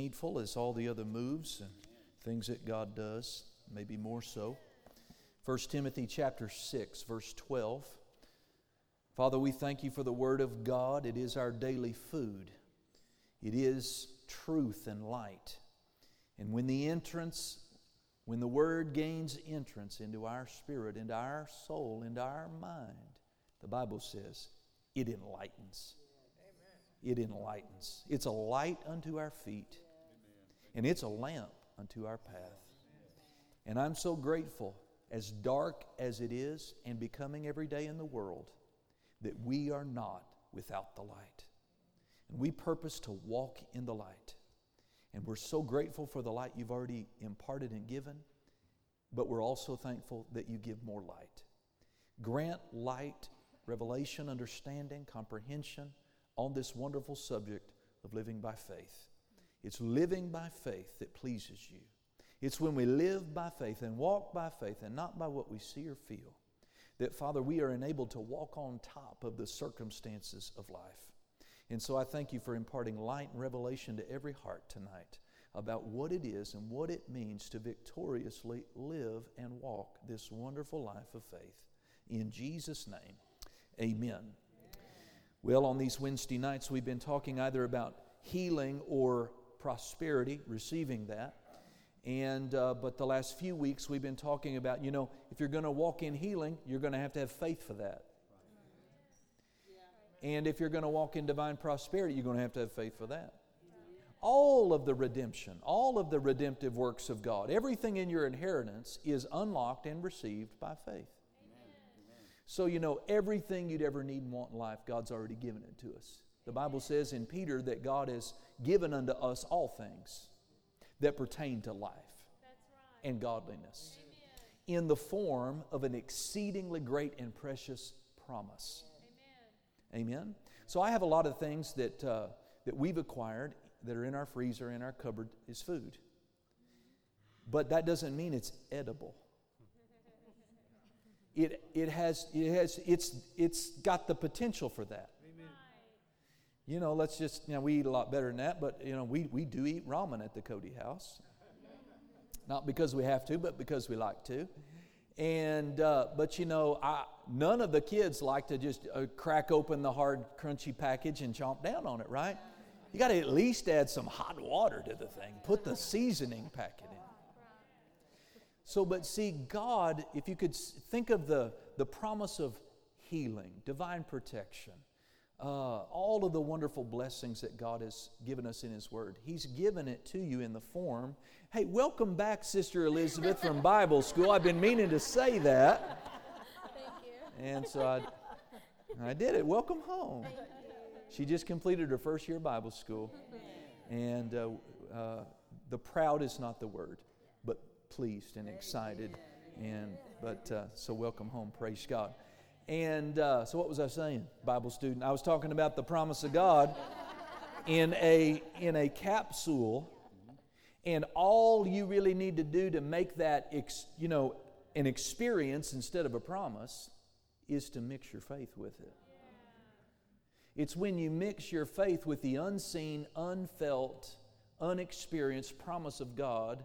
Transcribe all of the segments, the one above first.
needful as all the other moves and things that God does, maybe more so. 1 Timothy chapter 6 verse 12. Father, we thank you for the word of God. It is our daily food. It is truth and light. And when the entrance when the word gains entrance into our spirit, into our soul, into our mind, the Bible says it enlightens. It enlightens. It's a light unto our feet and it's a lamp unto our path. And I'm so grateful, as dark as it is and becoming every day in the world, that we are not without the light. And we purpose to walk in the light. And we're so grateful for the light you've already imparted and given, but we're also thankful that you give more light. Grant light, revelation, understanding, comprehension on this wonderful subject of living by faith. It's living by faith that pleases you. It's when we live by faith and walk by faith and not by what we see or feel that, Father, we are enabled to walk on top of the circumstances of life. And so I thank you for imparting light and revelation to every heart tonight about what it is and what it means to victoriously live and walk this wonderful life of faith. In Jesus' name, amen. Well, on these Wednesday nights, we've been talking either about healing or prosperity, receiving that. And, uh, but the last few weeks we've been talking about, you know, if you're going to walk in healing, you're going to have to have faith for that. And if you're going to walk in divine prosperity, you're going to have to have faith for that. All of the redemption, all of the redemptive works of God, everything in your inheritance is unlocked and received by faith. So, you know, everything you'd ever need and want in life, God's already given it to us. The Bible says in Peter that God has given unto us all things that pertain to life right. and godliness Amen. in the form of an exceedingly great and precious promise. Amen. Amen. So I have a lot of things that, uh, that we've acquired that are in our freezer, in our cupboard, is food. But that doesn't mean it's edible. It, it has, it has, it's, it's got the potential for that you know, let's just, you know, we eat a lot better than that, but, you know, we, we do eat ramen at the Cody house. Not because we have to, but because we like to. And, uh, but you know, I, none of the kids like to just uh, crack open the hard, crunchy package and chomp down on it, right? You got to at least add some hot water to the thing, put the seasoning packet in. So, but see, God, if you could think of the, the promise of healing, divine protection, uh, all of the wonderful blessings that God has given us in His Word. He's given it to you in the form. Hey, welcome back, Sister Elizabeth from Bible School. I've been meaning to say that. Thank you. And so I, I did it. Welcome home. She just completed her first year Bible school. And uh, uh, the proud is not the word, but pleased and excited. And but uh, so welcome home. Praise God. And uh, so, what was I saying, Bible student? I was talking about the promise of God in a, in a capsule. And all you really need to do to make that, ex, you know, an experience instead of a promise is to mix your faith with it. It's when you mix your faith with the unseen, unfelt, unexperienced promise of God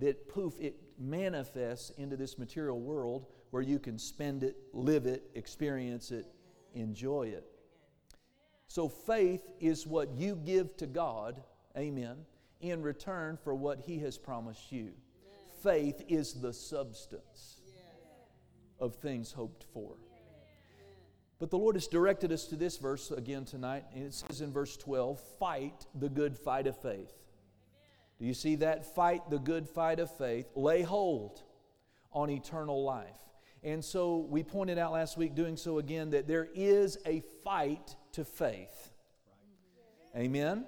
that poof, it manifests into this material world where you can spend it, live it, experience it, enjoy it. So faith is what you give to God, amen, in return for what He has promised you. Faith is the substance of things hoped for. But the Lord has directed us to this verse again tonight, and it says in verse 12, fight the good fight of faith. Do you see that? Fight the good fight of faith. Lay hold on eternal life. And so we pointed out last week, doing so again, that there is a fight to faith. Amen?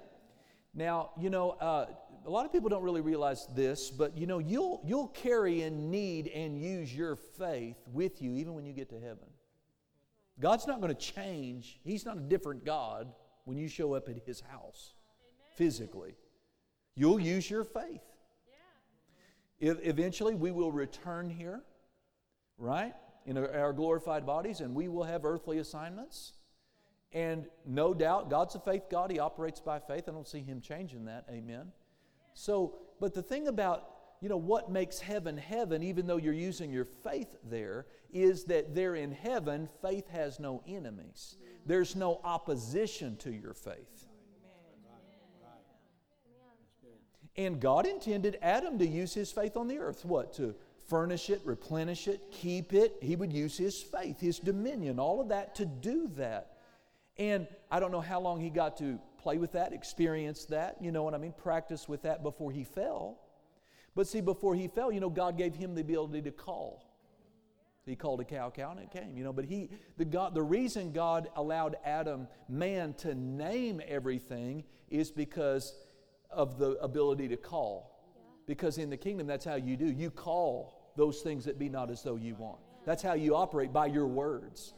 Now, you know, uh, a lot of people don't really realize this, but you know, you'll, you'll carry and need and use your faith with you even when you get to heaven. God's not going to change, He's not a different God when you show up at His house physically. You'll use your faith. Yeah. Eventually, we will return here right? In our glorified bodies, and we will have earthly assignments. And no doubt, God's a faith God. He operates by faith. I don't see Him changing that. Amen. So, but the thing about you know what makes heaven heaven, even though you're using your faith there, is that there in heaven, faith has no enemies. There's no opposition to your faith. And God intended Adam to use his faith on the earth. What? To furnish it, replenish it, keep it. He would use his faith, his dominion, all of that to do that. And I don't know how long he got to play with that, experience that, you know what I mean, practice with that before he fell. But see, before he fell, you know, God gave him the ability to call. He called a cow cow and it came, you know. But he, the God, the reason God allowed Adam, man, to name everything is because of the ability to call. Because in the kingdom, that's how you do. You call those things that be not as though you want. That's how you operate by your words.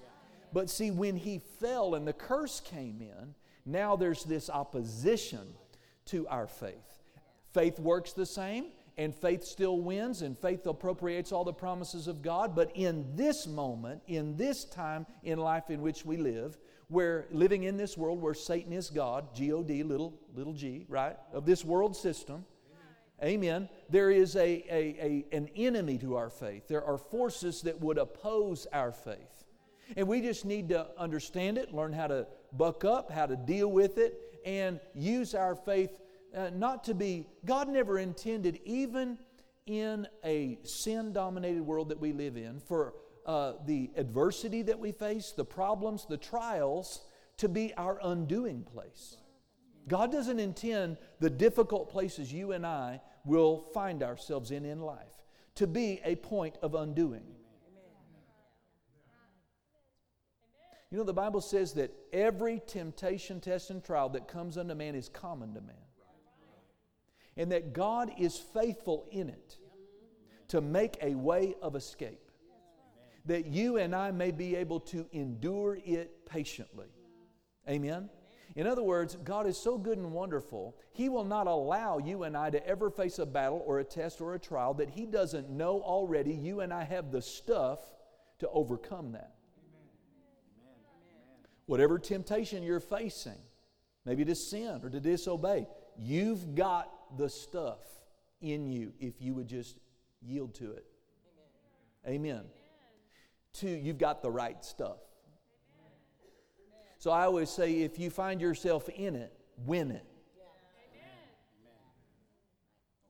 But see, when he fell and the curse came in, now there's this opposition to our faith. Faith works the same, and faith still wins, and faith appropriates all the promises of God. But in this moment, in this time in life in which we live, we're living in this world where Satan is God, G O D, little, little g, right, of this world system. Amen. There is a, a, a, an enemy to our faith. There are forces that would oppose our faith. And we just need to understand it, learn how to buck up, how to deal with it, and use our faith uh, not to be, God never intended, even in a sin dominated world that we live in, for uh, the adversity that we face, the problems, the trials, to be our undoing place. God doesn't intend the difficult places you and I will find ourselves in in life to be a point of undoing. You know, the Bible says that every temptation, test, and trial that comes unto man is common to man. And that God is faithful in it to make a way of escape. That you and I may be able to endure it patiently. Amen? In other words, God is so good and wonderful, He will not allow you and I to ever face a battle or a test or a trial that He doesn't know already. You and I have the stuff to overcome that. Whatever temptation you're facing, maybe to sin or to disobey, you've got the stuff in you if you would just yield to it. Amen. Amen. Two, you've got the right stuff. So I always say if you find yourself in it, win it.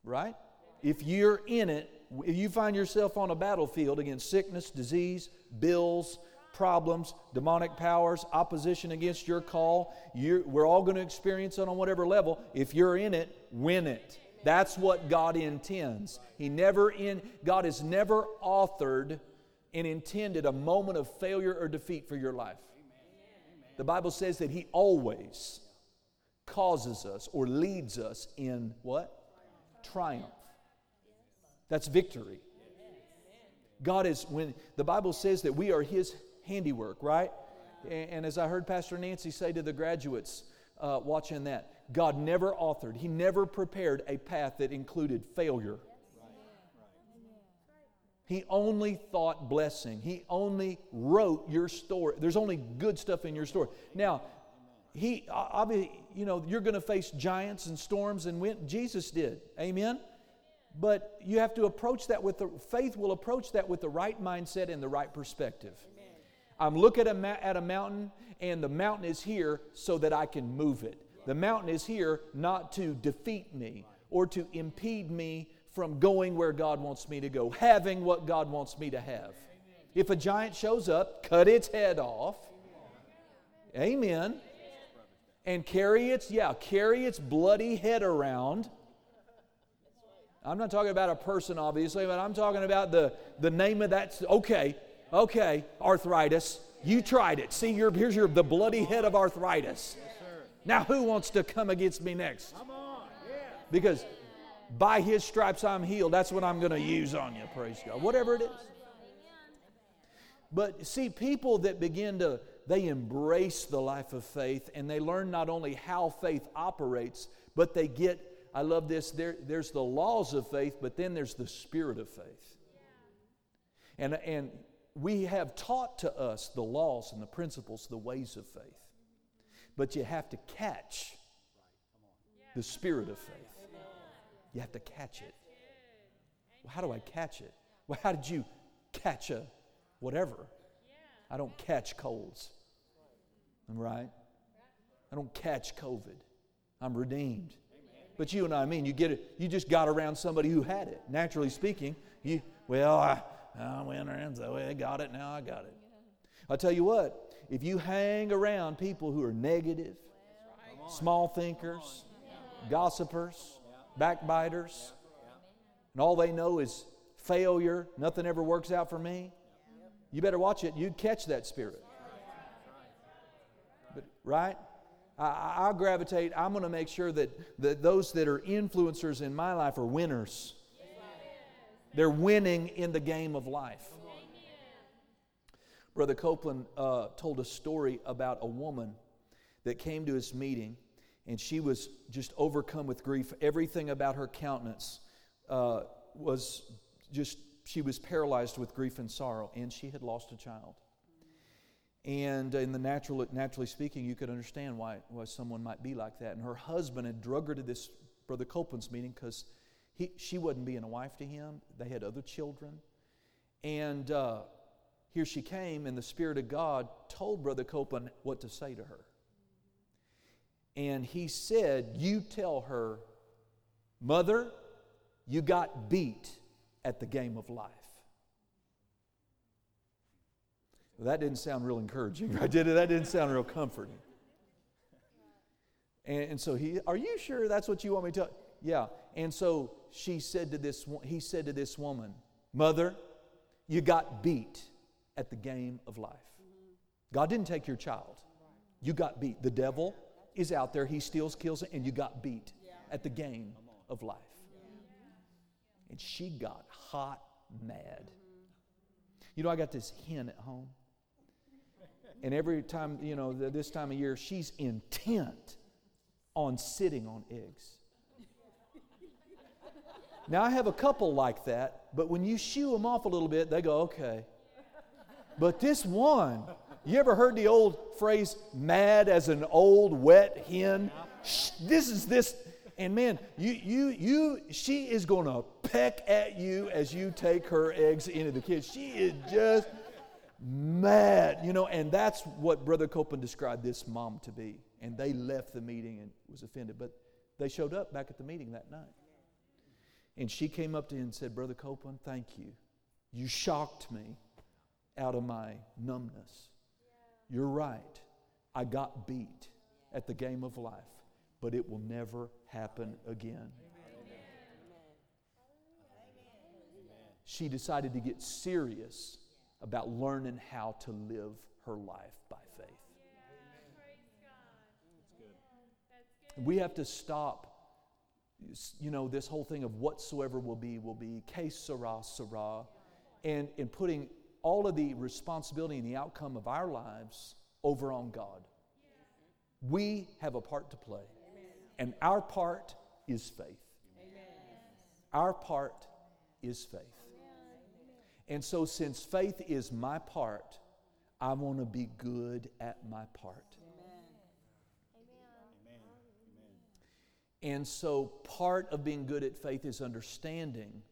Right? If you're in it, if you find yourself on a battlefield against sickness, disease, bills, problems, demonic powers, opposition against your call, we're all going to experience it on whatever level. If you're in it, win it. That's what God intends. He never in God has never authored and intended a moment of failure or defeat for your life. The Bible says that He always causes us or leads us in what? Triumph. That's victory. God is, when the Bible says that we are His handiwork, right? And, as I heard Pastor Nancy say to the graduates uh, watching that, God never authored, He never prepared a path that included failure. He only thought blessing. He only wrote your story. There's only good stuff in your story. Now, he obviously, you know, you're going to face giants and storms and wind. Jesus did. Amen. But you have to approach that with the faith will approach that with the right mindset and the right perspective. I'm looking at a, at a mountain, and the mountain is here so that I can move it. The mountain is here not to defeat me or to impede me from going where God wants me to go, having what God wants me to have. If a giant shows up, cut its head off. Amen. And carry its, yeah, carry its bloody head around. I'm not talking about a person, obviously, but I'm talking about the, the name of that. Okay, okay, arthritis. You tried it. See, your, here's your the bloody head of arthritis. Now, who wants to come against me next? Because by his stripes I'm healed. That's what I'm going to use on you, praise God. Whatever it is. But see, people that begin to, they embrace the life of faith and they learn not only how faith operates, but they get, I love this, there, there's the laws of faith, but then there's the spirit of faith. And, and we have taught to us the laws and the principles, the ways of faith. But you have to catch the spirit of faith. You have to catch it. Well, how do I catch it? Well, how did you catch a whatever? I don't catch colds. I'm right. I don't catch COVID. I'm redeemed. But you and I, I mean, you get it. You just got around somebody who had it. Naturally speaking, you well, I, I went around, so I got it. Now I got it. I'll tell you what. If you hang around people who are negative, small thinkers, gossipers, backbiters, and all they know is failure, nothing ever works out for me, you better watch it. You'd catch that spirit. But, right? I, I gravitate, I'm going to make sure that, that those that are influencers in my life are winners. They're winning in the game of life. Brother Copeland uh, told a story about a woman that came to his meeting and she was just overcome with grief. Everything about her countenance uh, was just, she was paralyzed with grief and sorrow, and she had lost a child. And in the natural, naturally speaking, you could understand why, why someone might be like that. And her husband had drug her to this Brother Copeland's meeting because she wasn't being a wife to him. They had other children. And uh, here she came, and the Spirit of God told Brother Copeland what to say to her. And he said, You tell her, Mother, you got beat at the game of life. Well, that didn't sound real encouraging, right? Did it? That didn't sound real comforting. And, and so he, are you sure that's what you want me to? Yeah. And so she said to this, he said to this woman, Mother, you got beat at the game of life. God didn't take your child. You got beat. The devil is out there. He steals, kills, and you got beat at the game of life. And she got hot mad. You know, I got this hen at home. And every time, you know, this time of year, she's intent on sitting on eggs. Now, I have a couple like that, but when you shoo them off a little bit, they go, okay. But this one, you ever heard the old phrase, mad as an old wet hen? This is this, and man, you, you, you, she is going to peck at you as you take her eggs into the kids. She is just mad, you know, and that's what Brother Copeland described this mom to be. And they left the meeting and was offended, but they showed up back at the meeting that night. And she came up to him and said, Brother Copeland, thank you. You shocked me out of my numbness. You're right. I got beat at the game of life, but it will never happen again. She decided to get serious about learning how to live her life by faith. We have to stop, you know, this whole thing of whatsoever will be, will be, que sera, sera, and, and putting all of the responsibility and the outcome of our lives over on God. We have a part to play, and our part is faith. Our part is faith. And so, since faith is my part, I want to be good at my part. And so, part of being good at faith is understanding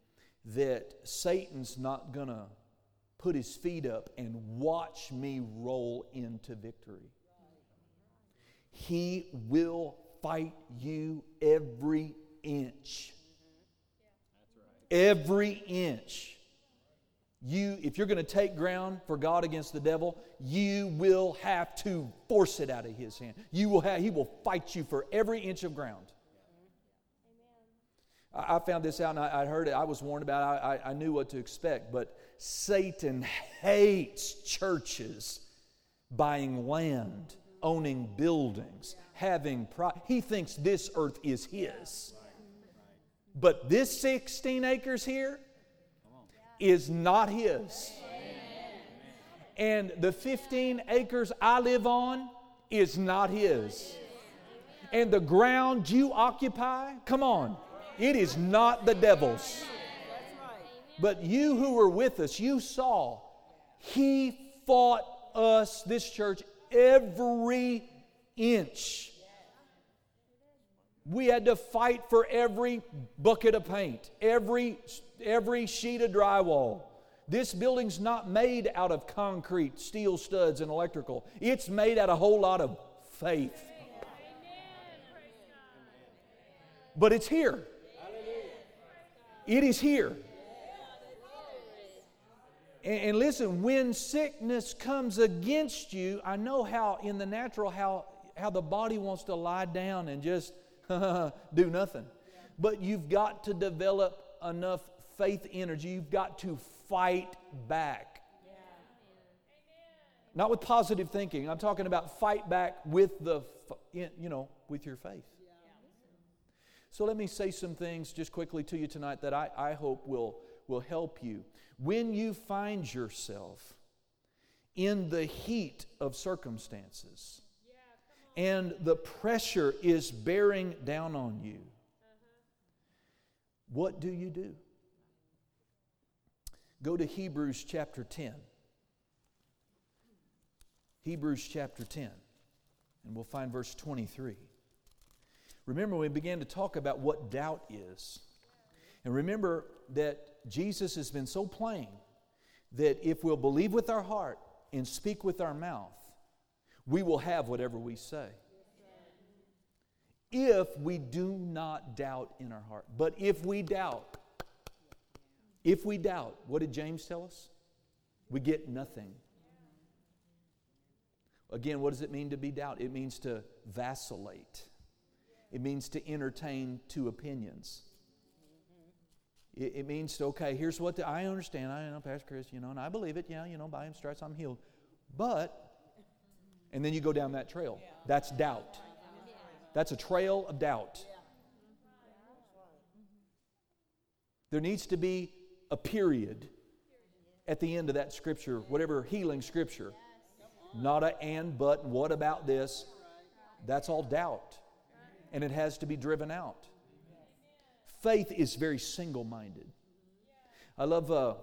that Satan's not going to put his feet up and watch me roll into victory. He will fight you every inch. Every inch. You, if you're going to take ground for God against the devil, you will have to force it out of his hand. You will have, he will fight you for every inch of ground. I, I found this out and I, I, heard it. I was warned about it. I, I knew what to expect. But Satan hates churches buying land, owning buildings, having pride. He thinks this earth is his. But this 16 acres here, is not his. And the 15 acres I live on is not his. And the ground you occupy, come on, it is not the devil's. But you who were with us, you saw he fought us, this church, every inch. We had to fight for every bucket of paint, every, every sheet of drywall. This building's not made out of concrete, steel studs, and electrical. It's made out of a whole lot of faith. But it's here. It is here. And, and listen, when sickness comes against you, I know how in the natural how how the body wants to lie down and just do nothing. But you've got to develop enough faith energy. You've got to fight back. Not with positive thinking. I'm talking about fight back with the, you know, with your faith. So let me say some things just quickly to you tonight that I, I hope will, will help you. When you find yourself in the heat of circumstances, and the pressure is bearing down on you, what do you do? Go to Hebrews chapter 10. Hebrews chapter 10, and we'll find verse 23. Remember, we began to talk about what doubt is. And remember that Jesus has been so plain that if we'll believe with our heart and speak with our mouth, we will have whatever we say. If we do not doubt in our heart. But if we doubt, if we doubt, what did James tell us? We get nothing. Again, what does it mean to be doubt? It means to vacillate. It means to entertain two opinions. It, it means to, okay, here's what the, I understand. I know, Pastor Chris, you know, and I believe it. Yeah, you know, by him stripes I'm healed. But and then you go down that trail. That's doubt. That's a trail of doubt. There needs to be a period at the end of that scripture, whatever healing scripture. Not a and, but, what about this? That's all doubt. And it has to be driven out. Faith is very single minded. I love uh,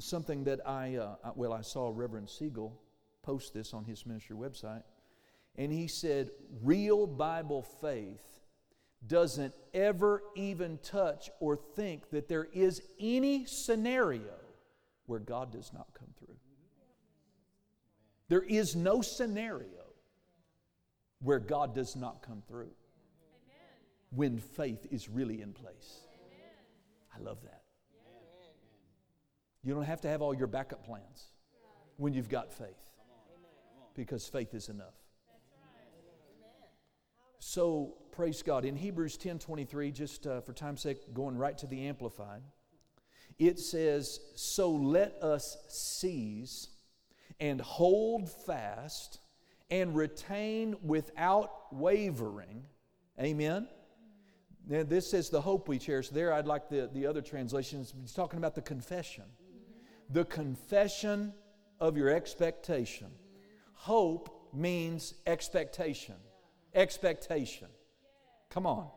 something that I, uh, well, I saw Reverend Siegel post this on his ministry website. And he said, real Bible faith doesn't ever even touch or think that there is any scenario where God does not come through. There is no scenario where God does not come through when faith is really in place. I love that. You don't have to have all your backup plans when you've got faith because faith is enough. So, praise God. In Hebrews 10 23, just uh, for time's sake, going right to the Amplified, it says, So let us seize and hold fast and retain without wavering. Amen. Now, this is the hope we cherish. There, I'd like the, the other translations. It's talking about the confession. The confession of your expectation. Hope means expectation. Expectation. Come on.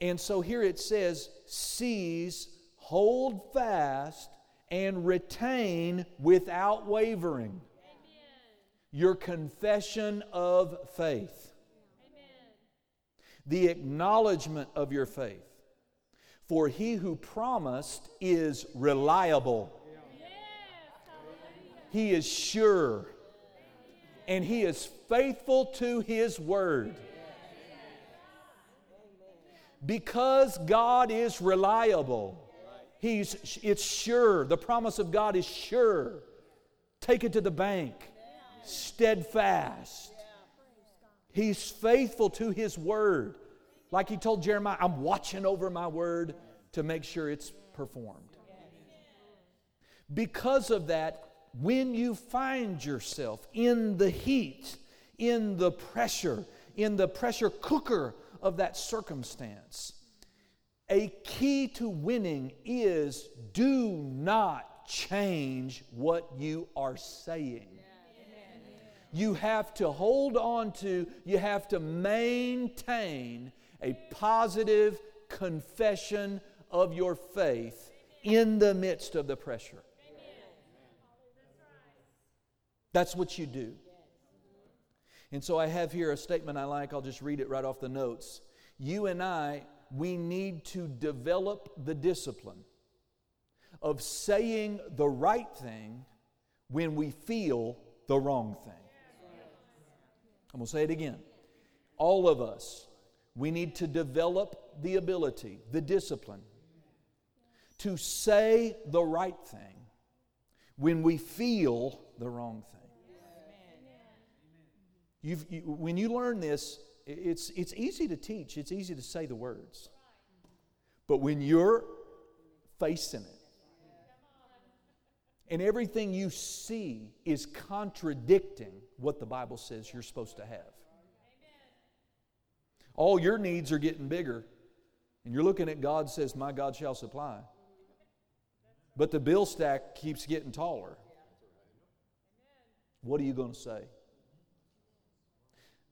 And so here it says, seize, hold fast, and retain without wavering your confession of faith. The acknowledgement of your faith. For he who promised is reliable. He is sure and he is faithful to his word. Because God is reliable, he's, it's sure. The promise of God is sure. Take it to the bank, steadfast. He's faithful to his word. Like he told Jeremiah, I'm watching over my word to make sure it's performed. Because of that, when you find yourself in the heat, in the pressure, in the pressure cooker of that circumstance, a key to winning is do not change what you are saying. You have to hold on to, you have to maintain a positive confession of your faith in the midst of the pressure. That's what you do. And so I have here a statement I like. I'll just read it right off the notes. You and I, we need to develop the discipline of saying the right thing when we feel the wrong thing. I'm going to say it again. All of us, we need to develop the ability, the discipline, to say the right thing when we feel the wrong thing. You've, you, when you learn this, it's, it's easy to teach, it's easy to say the words. But when you're facing it, and everything you see is contradicting what the Bible says you're supposed to have. All your needs are getting bigger, and you're looking at God says, My God shall supply. But the bill stack keeps getting taller. What are you going to say?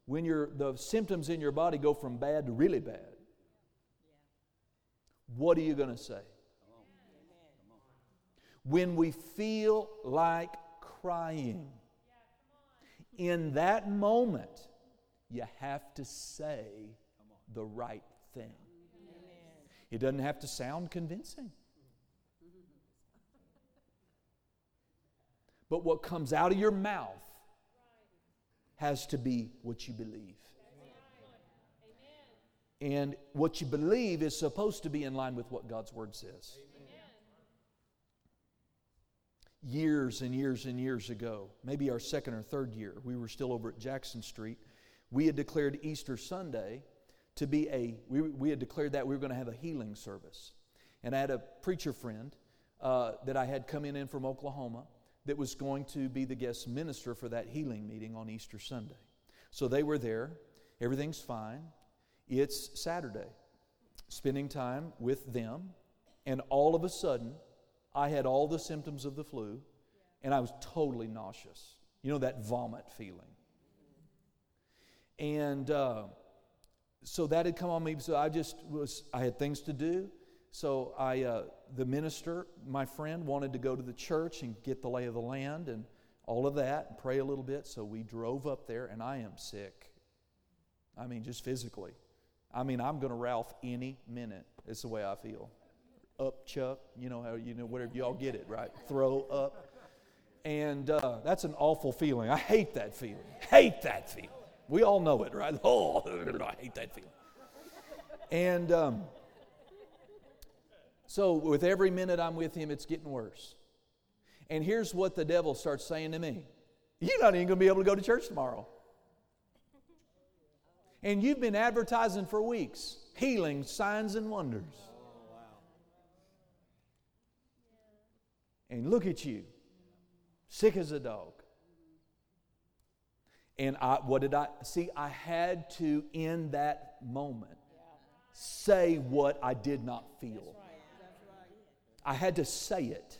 When your, the symptoms in your body go from bad to really bad, what are you going to say? When we feel like crying, in that moment, you have to say the right thing. It doesn't have to sound convincing. But what comes out of your mouth has to be what you believe. And what you believe is supposed to be in line with what God's Word says. Years and years and years ago, maybe our second or third year, we were still over at Jackson Street. We had declared Easter Sunday to be a, we, we had declared that we were going to have a healing service. And I had a preacher friend uh, that I had come in, in from Oklahoma that was going to be the guest minister for that healing meeting on Easter Sunday. So they were there. Everything's fine. It's Saturday, spending time with them, and all of a sudden, I had all the symptoms of the flu, and I was totally nauseous. You know, that vomit feeling. And uh, so that had come on me. So I just was, I had things to do. So I, uh, the minister, my friend, wanted to go to the church and get the lay of the land and all of that and pray a little bit. So we drove up there, and I am sick. I mean, just physically. I mean, I'm going to Ralph any minute. It's the way I feel. Up, Chuck, you know how, you know, whatever, you all get it, right? Throw up. And uh, that's an awful feeling. I hate that feeling. Hate that feeling. We all know it, right? Oh, I hate that feeling. And um, so, with every minute I'm with him, it's getting worse. And here's what the devil starts saying to me You're not even going to be able to go to church tomorrow. And you've been advertising for weeks healing, signs, and wonders. And look at you, sick as a dog. And I, what did I see? I had to, in that moment, say what I did not feel. I had to say it.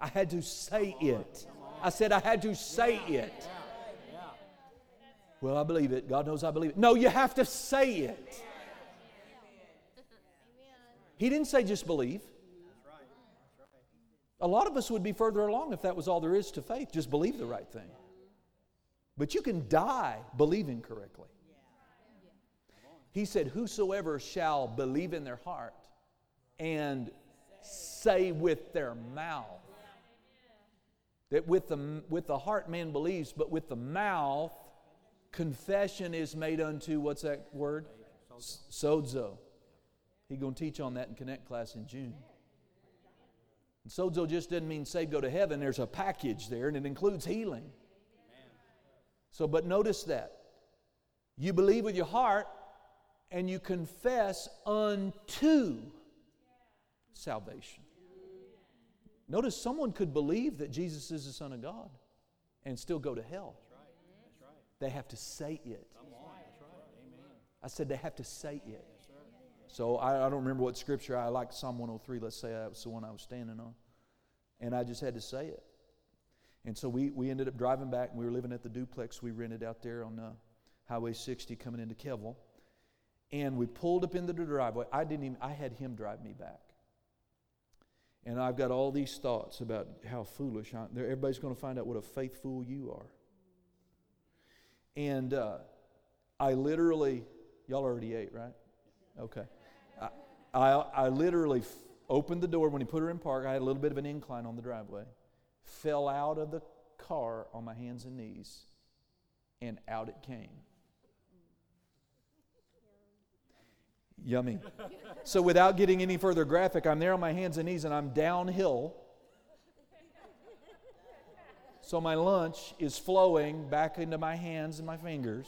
I had to say it. I said I had to say it. Well, I believe it. God knows I believe it. No, you have to say it. He didn't say just believe. A lot of us would be further along if that was all there is to faith. Just believe the right thing. But you can die believing correctly. He said, Whosoever shall believe in their heart and say with their mouth. That with the, with the heart man believes, but with the mouth, confession is made unto, what's that word? Sozo. He's going to teach on that in Connect class in June. And sozo just doesn't mean save, go to heaven. There's a package there, and it includes healing. So, but notice that. You believe with your heart, and you confess unto salvation. Notice someone could believe that Jesus is the Son of God and still go to hell. They have to say it. I said they have to say it. So I, I, don't remember what scripture I like Psalm 103. Let's say that was the one I was standing on. And I just had to say it. And so we, we ended up driving back, and we were living at the duplex we rented out there on uh, Highway 60 coming into Kevil. And we pulled up into the driveway. I didn't even, I had him drive me back. And I've got all these thoughts about how foolish I, am. everybody's going to find out what a faith fool you are. And uh, I literally, y'all already ate, right? Okay. I, I, literally f- opened the door when he put her in park. I had a little bit of an incline on the driveway. Fell out of the car on my hands and knees, and out it came. Yummy. So, without getting any further graphic, I'm there on my hands and knees and I'm downhill. So, my lunch is flowing back into my hands and my fingers.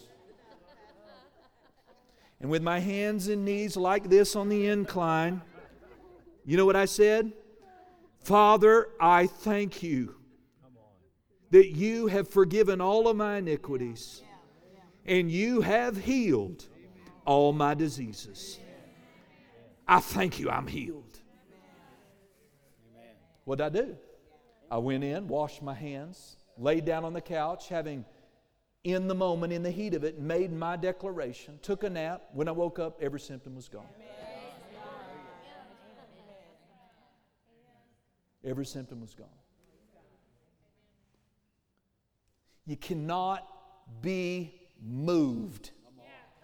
And with my hands and knees like this on the incline, you know what I said? Father, I thank you that you have forgiven all of my iniquities and you have healed all my diseases. I thank you, I'm healed. What did I do? I went in, washed my hands, laid down on the couch, having in the moment, in the heat of it, made my declaration, took a nap. When I woke up, every symptom was gone. Every symptom was gone. You cannot be moved,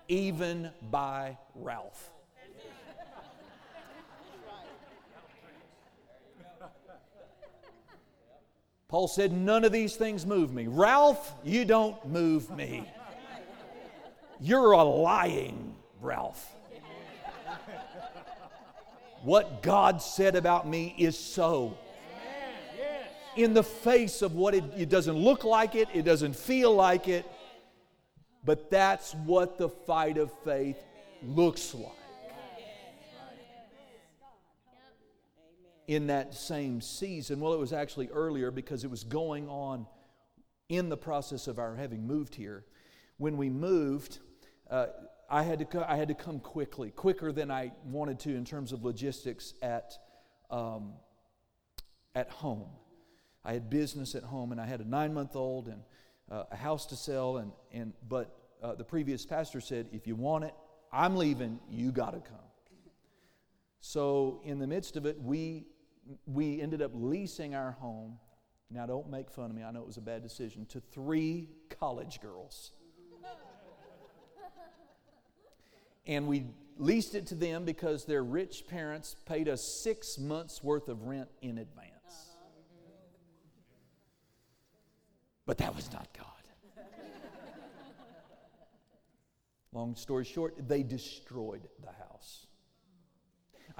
even by Ralph. Paul said, None of these things move me. Ralph, you don't move me. You're a lying Ralph. What God said about me is so. In the face of what it, it doesn't look like it, it doesn't feel like it, but that's what the fight of faith looks like. In that same season. Well, it was actually earlier because it was going on in the process of our having moved here. When we moved, uh, I, had to co- I had to come quickly, quicker than I wanted to in terms of logistics at, um, at home. I had business at home, and I had a nine month old and uh, a house to sell. And, and, but uh, the previous pastor said, if you want it, I'm leaving, you got to come. So, in the midst of it, we we ended up leasing our home. Now, don't make fun of me, I know it was a bad decision, to three college girls. and we leased it to them because their rich parents paid us six months' worth of rent in advance. But that was not God. Long story short, they destroyed the house.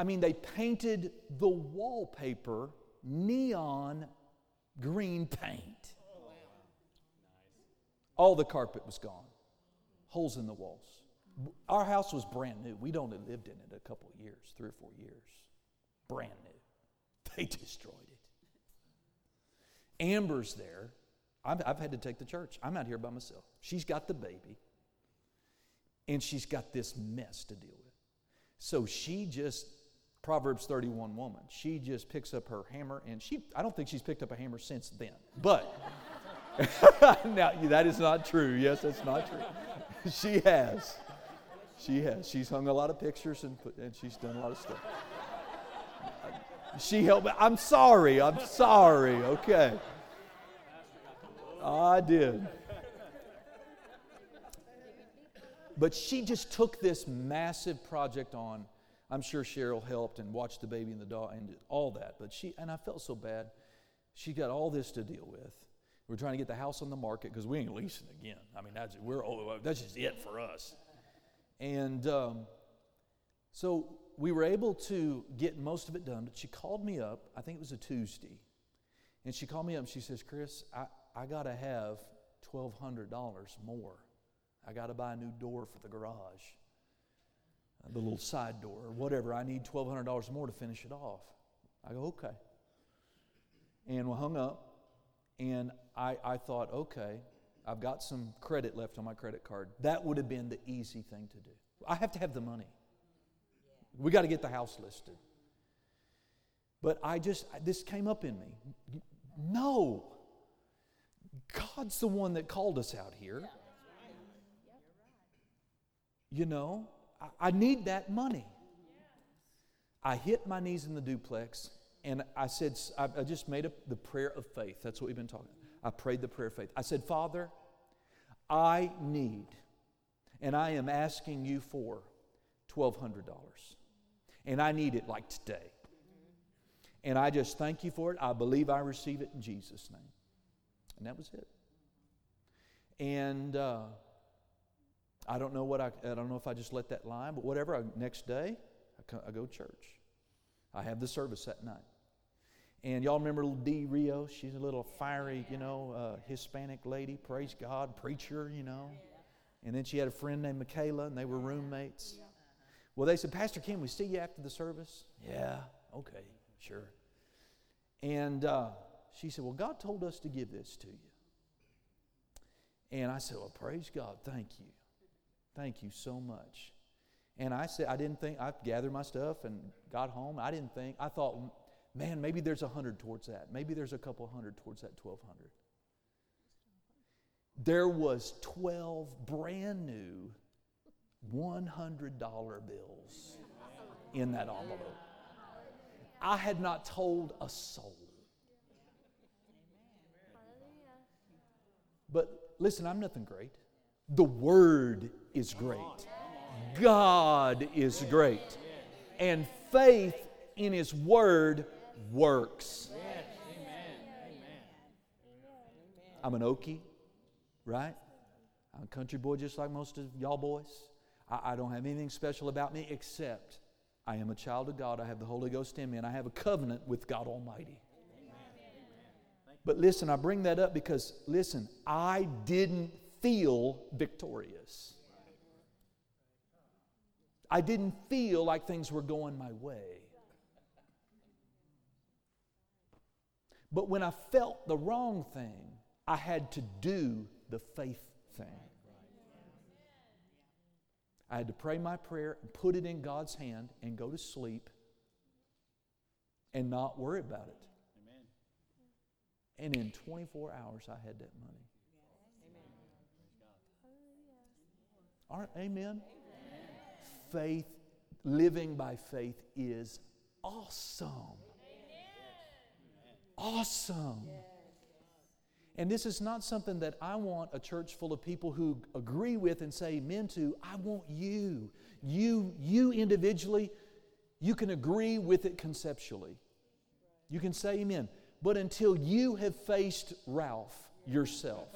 I mean, they painted the wallpaper neon green paint. All the carpet was gone, holes in the walls. Our house was brand new. We'd only lived in it a couple of years, three or four years. Brand new. They destroyed it. Amber's there. I've, I've had to take the church. I'm out here by myself. She's got the baby, and she's got this mess to deal with. So she just Proverbs 31 woman. She just picks up her hammer, and she, I don't think she's picked up a hammer since then. But, now that is not true. Yes, that's not true. she has. She has. She's hung a lot of pictures and, and she's done a lot of stuff. She helped me. I'm sorry. I'm sorry. Okay. I did. But she just took this massive project on I'm sure Cheryl helped and watched the baby and the dog and all that. But she, and I felt so bad. She got all this to deal with. We're trying to get the house on the market because we ain't leasing again. I mean, that's, we're, that's just it for us. And um, so we were able to get most of it done. But she called me up, I think it was a Tuesday. And she called me up and she says, Chris, I, I got to have $1,200 more. I got to buy a new door for the garage the little side door or whatever. I need $1,200 more to finish it off. I go, okay. And we hung up, and I, I thought, okay, I've got some credit left on my credit card. That would have been the easy thing to do. I have to have the money. We got to get the house listed. But I just, this came up in me. No. God's the one that called us out here. You know? I need that money. I hit my knees in the duplex and I said, I just made up the prayer of faith. That's what we've been talking. I prayed the prayer of faith. I said, Father, I need, and I am asking you for $1,200. And I need it like today. And I just thank you for it. I believe I receive it in Jesus' name. And that was it. And uh, I don't know what I, I don't know if I just let that lie, but whatever. I, next day, I, I go to church. I have the service that night. And y'all remember little Dee Rio? She's a little fiery, you know, uh, Hispanic lady, praise God, preacher, you know. And then she had a friend named Michaela, and they were roommates. Well, they said, Pastor, can we see you after the service? Yeah, okay, sure. And uh, she said, Well, God told us to give this to you. And I said, Well, praise God, thank you. Thank you so much. And I said, I didn't think, I gathered my stuff and got home. I didn't think, I thought, man, maybe there's a hundred towards that. Maybe there's a couple hundred towards that 1200. There was 12 brand new $100 bills in that envelope. I had not told a soul. But listen, I'm nothing great. The Word is great. God is great. And faith in His Word works. I'm an Okie, right? I'm a country boy just like most of y'all boys. I, I don't have anything special about me except I am a child of God. I have the Holy Ghost in me, and I have a covenant with God Almighty. But listen, I bring that up because, listen, I didn't feel victorious. I didn't feel like things were going my way. But when I felt the wrong thing, I had to do the faith thing. I had to pray my prayer and put it in God's hand and go to sleep and not worry about it. And in 24 hours, I had that money. Aren't, amen? Faith, living by faith is awesome. Awesome. And this is not something that I want a church full of people who agree with and say amen to. I want you. You, you individually, you can agree with it conceptually. You can say amen. But until you have faced Ralph yourself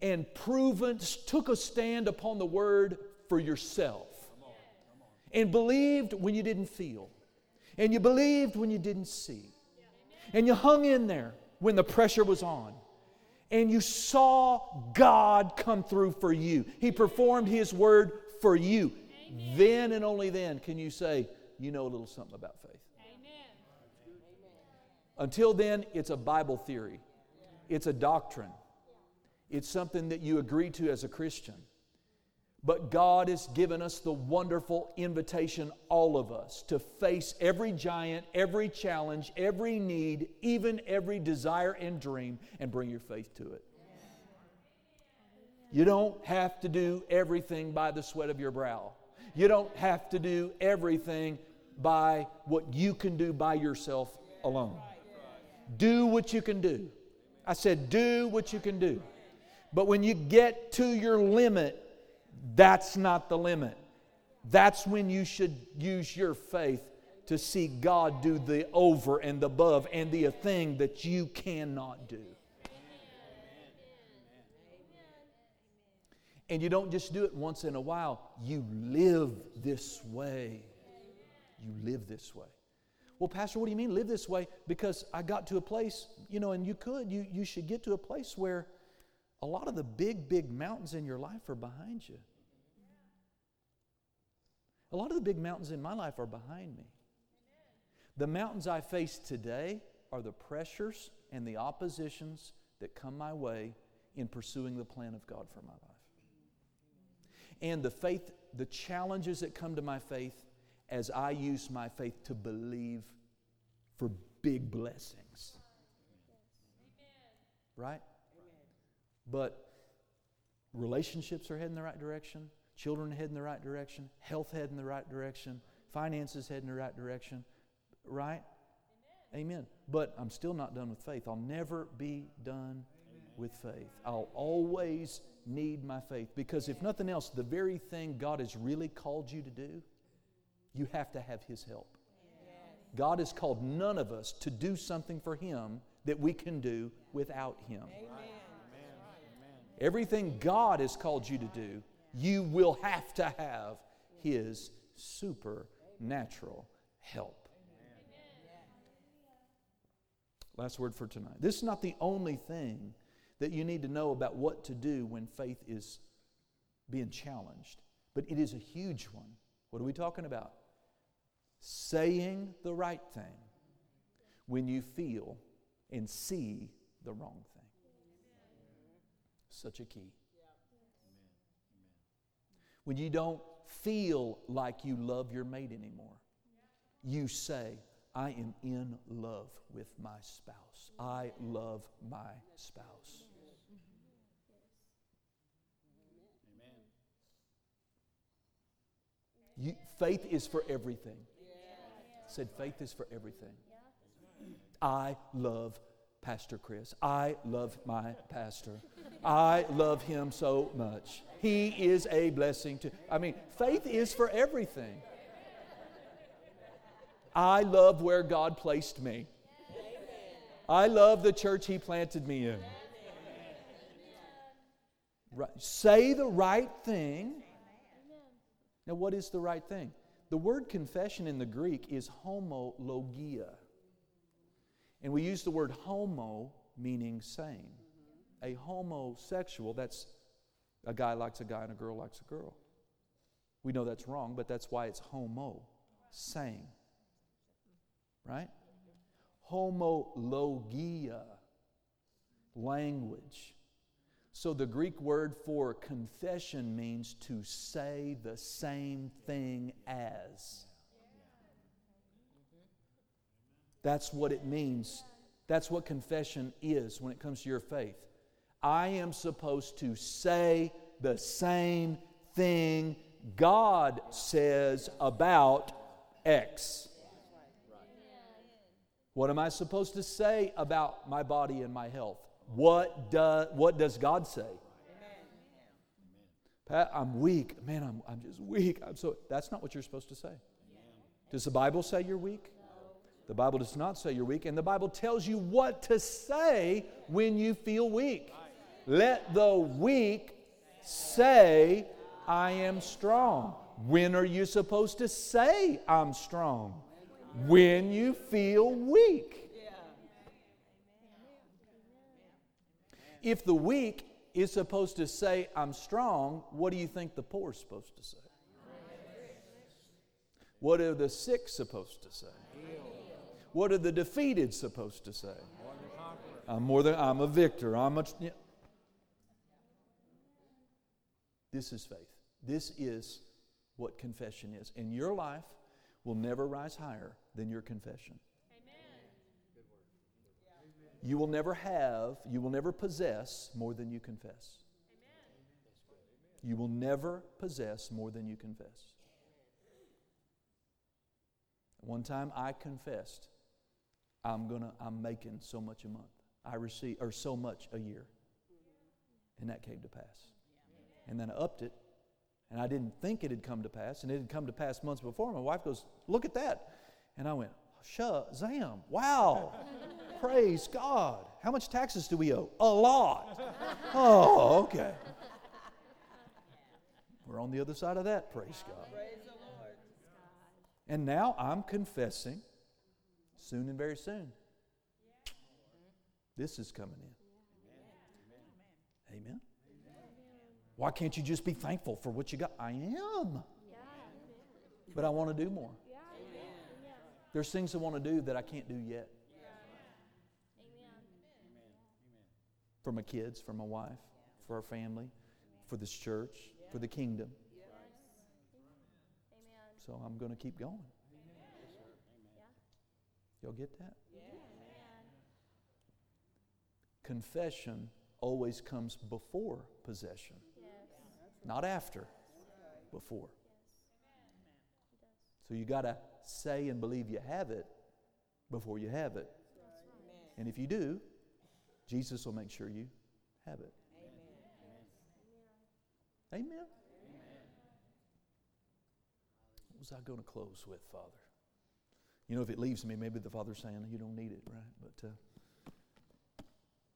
and proven, took a stand upon the word for yourself and believed when you didn't feel and you believed when you didn't see and you hung in there when the pressure was on. And you saw God come through for you. He performed His word for you. Amen. Then and only then can you say, you know a little something about faith. Amen. Until then, it's a Bible theory, it's a doctrine, it's something that you agree to as a Christian. But God has given us the wonderful invitation, all of us, to face every giant, every challenge, every need, even every desire and dream, and bring your faith to it. You don't have to do everything by the sweat of your brow. You don't have to do everything by what you can do by yourself alone. Do what you can do. I said, do what you can do. But when you get to your limit, that's not the limit. That's when you should use your faith to see God do the over and the above and the thing that you cannot do. And you don't just do it once in a while, you live this way. You live this way. Well, Pastor, what do you mean live this way? Because I got to a place, you know, and you could, you, you should get to a place where a lot of the big, big mountains in your life are behind you. A lot of the big mountains in my life are behind me. The mountains I face today are the pressures and the oppositions that come my way in pursuing the plan of God for my life. And the faith, the challenges that come to my faith as I use my faith to believe for big blessings. Right? But relationships are heading the right direction. Children head in the right direction, health head in the right direction, finances head in the right direction, right? Amen. Amen. But I'm still not done with faith. I'll never be done with faith. I'll always need my faith because if nothing else, the very thing God has really called you to do, you have to have His help. God has called none of us to do something for Him that we can do without Him. Everything God has called you to do, you will have to have His supernatural help. Last word for tonight. This is not the only thing that you need to know about what to do when faith is being challenged, but it is a huge one. What are we talking about? Saying the right thing when you feel and see the wrong thing. Such a key. When you don't feel like you love your mate anymore, you say, I am in love with my spouse. I love my spouse. You, faith is for everything. Said faith is for everything. I love Pastor Chris. I love my pastor. I love him so much. He is a blessing to. I mean, faith is for everything. I love where God placed me. I love the church He planted me in. Right. Say the right thing. Now, what is the right thing? The word confession in the Greek is homologia. And we use the word homo meaning same. A homosexual, that's a guy likes a guy and a girl likes a girl. We know that's wrong, but that's why it's homo, same right? Homologia, language. So the Greek word for confession means to say the same thing as. That's what it means. That's what confession is when it comes to your faith. I am supposed to say the same thing God says about X. What am I supposed to say about my body and my health? What, do, what does God say? Pat, I'm weak. Man, I'm, I'm just weak. I'm so that's not what you're supposed to say. Does the Bible say you're weak? The Bible does not say you're weak, and the Bible tells you what to say when you feel weak. Let the weak say, I am strong. When are you supposed to say, I'm strong? when you feel weak. If the weak is supposed to say, I'm strong, what do you think the poor is supposed to say? What are the sick supposed to say? What are the defeated supposed to say? I'm more than I'm a victor. I'm a. Yeah. This is faith. This is what confession is. And your life, will never rise higher than your confession. You will never have, you will never possess more than you confess. Amen. You will never possess more than you confess. One time I confessed, I'm gonna, I'm making so much a month. I receive or so much a year. And that came to pass. And then I upped it and I didn't think it had come to pass, and it had come to pass months before. My wife goes, Look at that. And I went, Shazam, wow, praise God. How much taxes do we owe? A lot. Oh, okay. We're on the other side of that, praise God. And now I'm confessing soon and very soon. This is coming in. Amen. Why can't you just be thankful for what you got? I am. But I want to do more. There's things I want to do that I can't do yet. For my kids, for my wife, for our family, for this church, for the kingdom. So I'm going to keep going. Y'all get that? Confession always comes before possession. Not after, before. So you got to say and believe you have it before you have it. And if you do, Jesus will make sure you have it. Amen. Amen. What was I going to close with, Father? You know, if it leaves me, maybe the Father's saying, You don't need it, right? But, uh,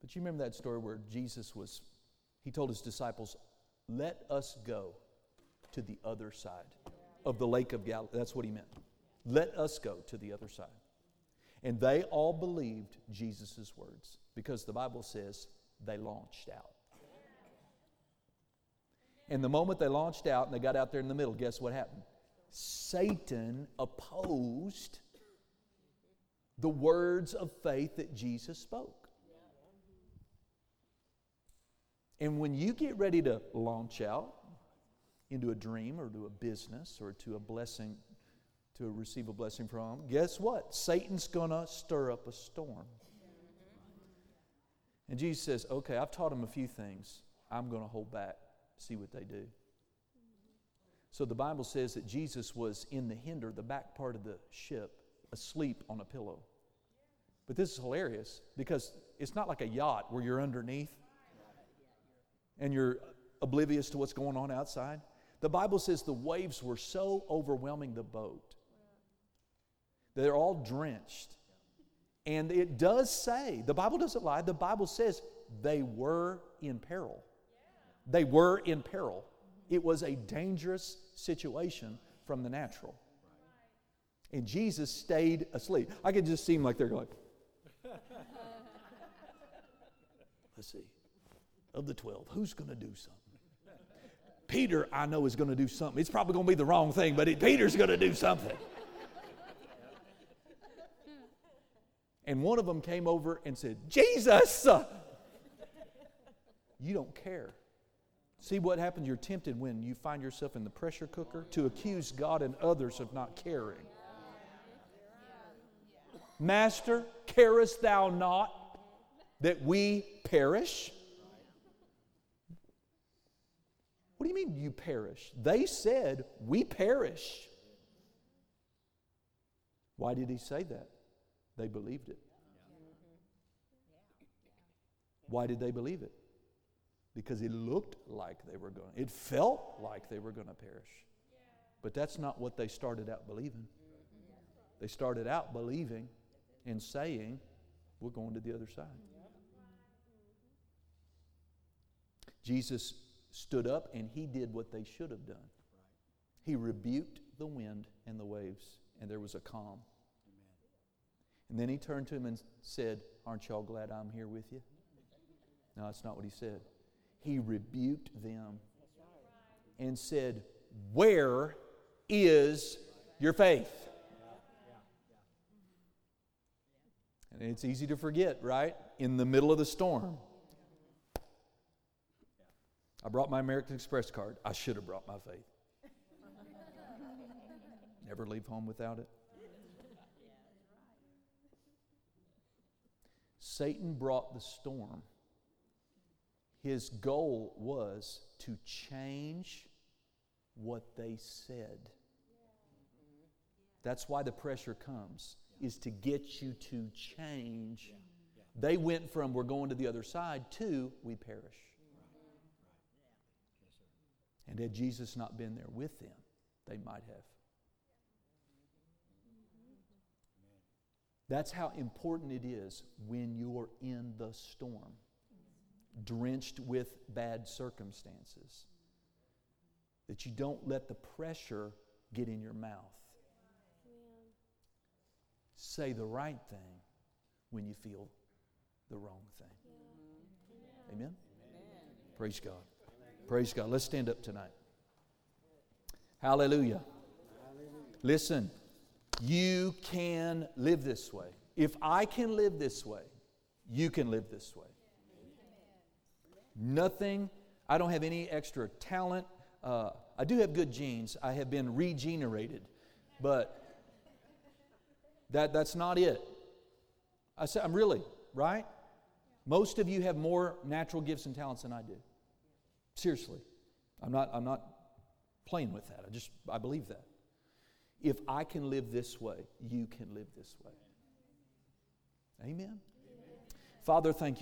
but you remember that story where Jesus was, he told his disciples, Let us go to the other side of the lake of Galilee. That's what he meant. Let us go to the other side. And they all believed Jesus' words because the Bible says they launched out. And the moment they launched out and they got out there in the middle, guess what happened? Satan opposed the words of faith that Jesus spoke. And when you get ready to launch out into a dream or to a business or to a blessing, to receive a blessing from, guess what? Satan's going to stir up a storm. And Jesus says, Okay, I've taught them a few things. I'm going to hold back, see what they do. So the Bible says that Jesus was in the hinder, the back part of the ship, asleep on a pillow. But this is hilarious because it's not like a yacht where you're underneath and you're oblivious to what's going on outside. The Bible says the waves were so overwhelming the boat. They're all drenched. And it does say, the Bible doesn't lie, the Bible says they were in peril. They were in peril. It was a dangerous situation from the natural. And Jesus stayed asleep. I can just see him like they're going, let's see, of the 12, who's going to do something? Peter, I know, is going to do something. It's probably going to be the wrong thing, but it, Peter's going to do something. And one of them came over and said, Jesus! You don't care. See what happens? You're tempted when you find yourself in the pressure cooker to accuse God and others of not caring. Master, carest thou not that we perish? What do you mean you perish? They said, We perish. Why did he say that? They believed it. Why did they believe it? Because it looked like they were going, it felt like they were going to perish. But that's not what they started out believing. They started out believing and saying, We're going to the other side. Jesus stood up and he did what they should have done. He rebuked the wind and the waves, and there was a calm. And then he turned to him and said, Aren't y'all glad I'm here with you? No, that's not what he said. He rebuked them and said, Where is your faith? And it's easy to forget, right? In the middle of the storm. I brought my American Express card. I should have brought my faith. Never leave home without it. Satan brought the storm. His goal was to change what they said. That's why the pressure comes, is to get you to change. They went from we're going to the other side to we perish. And had Jesus not been there with them, they might have. That's how important it is when you're in the storm, drenched with bad circumstances, that you don't let the pressure get in your mouth. Say the right thing when you feel the wrong thing. Amen? Praise God. Praise God. Let's stand up tonight. Hallelujah. Listen. You can live this way. If I can live this way, you can live this way. Nothing, I don't have any extra talent. Uh, I do have good genes. I have been regenerated, but that, that's not it. I said, I'm really, right? Most of you have more natural gifts and talents than I do. Seriously. I'm not, I'm not playing with that. I just, I believe that. If I can live this way, you can live this way. Amen. Amen. Father, thank you.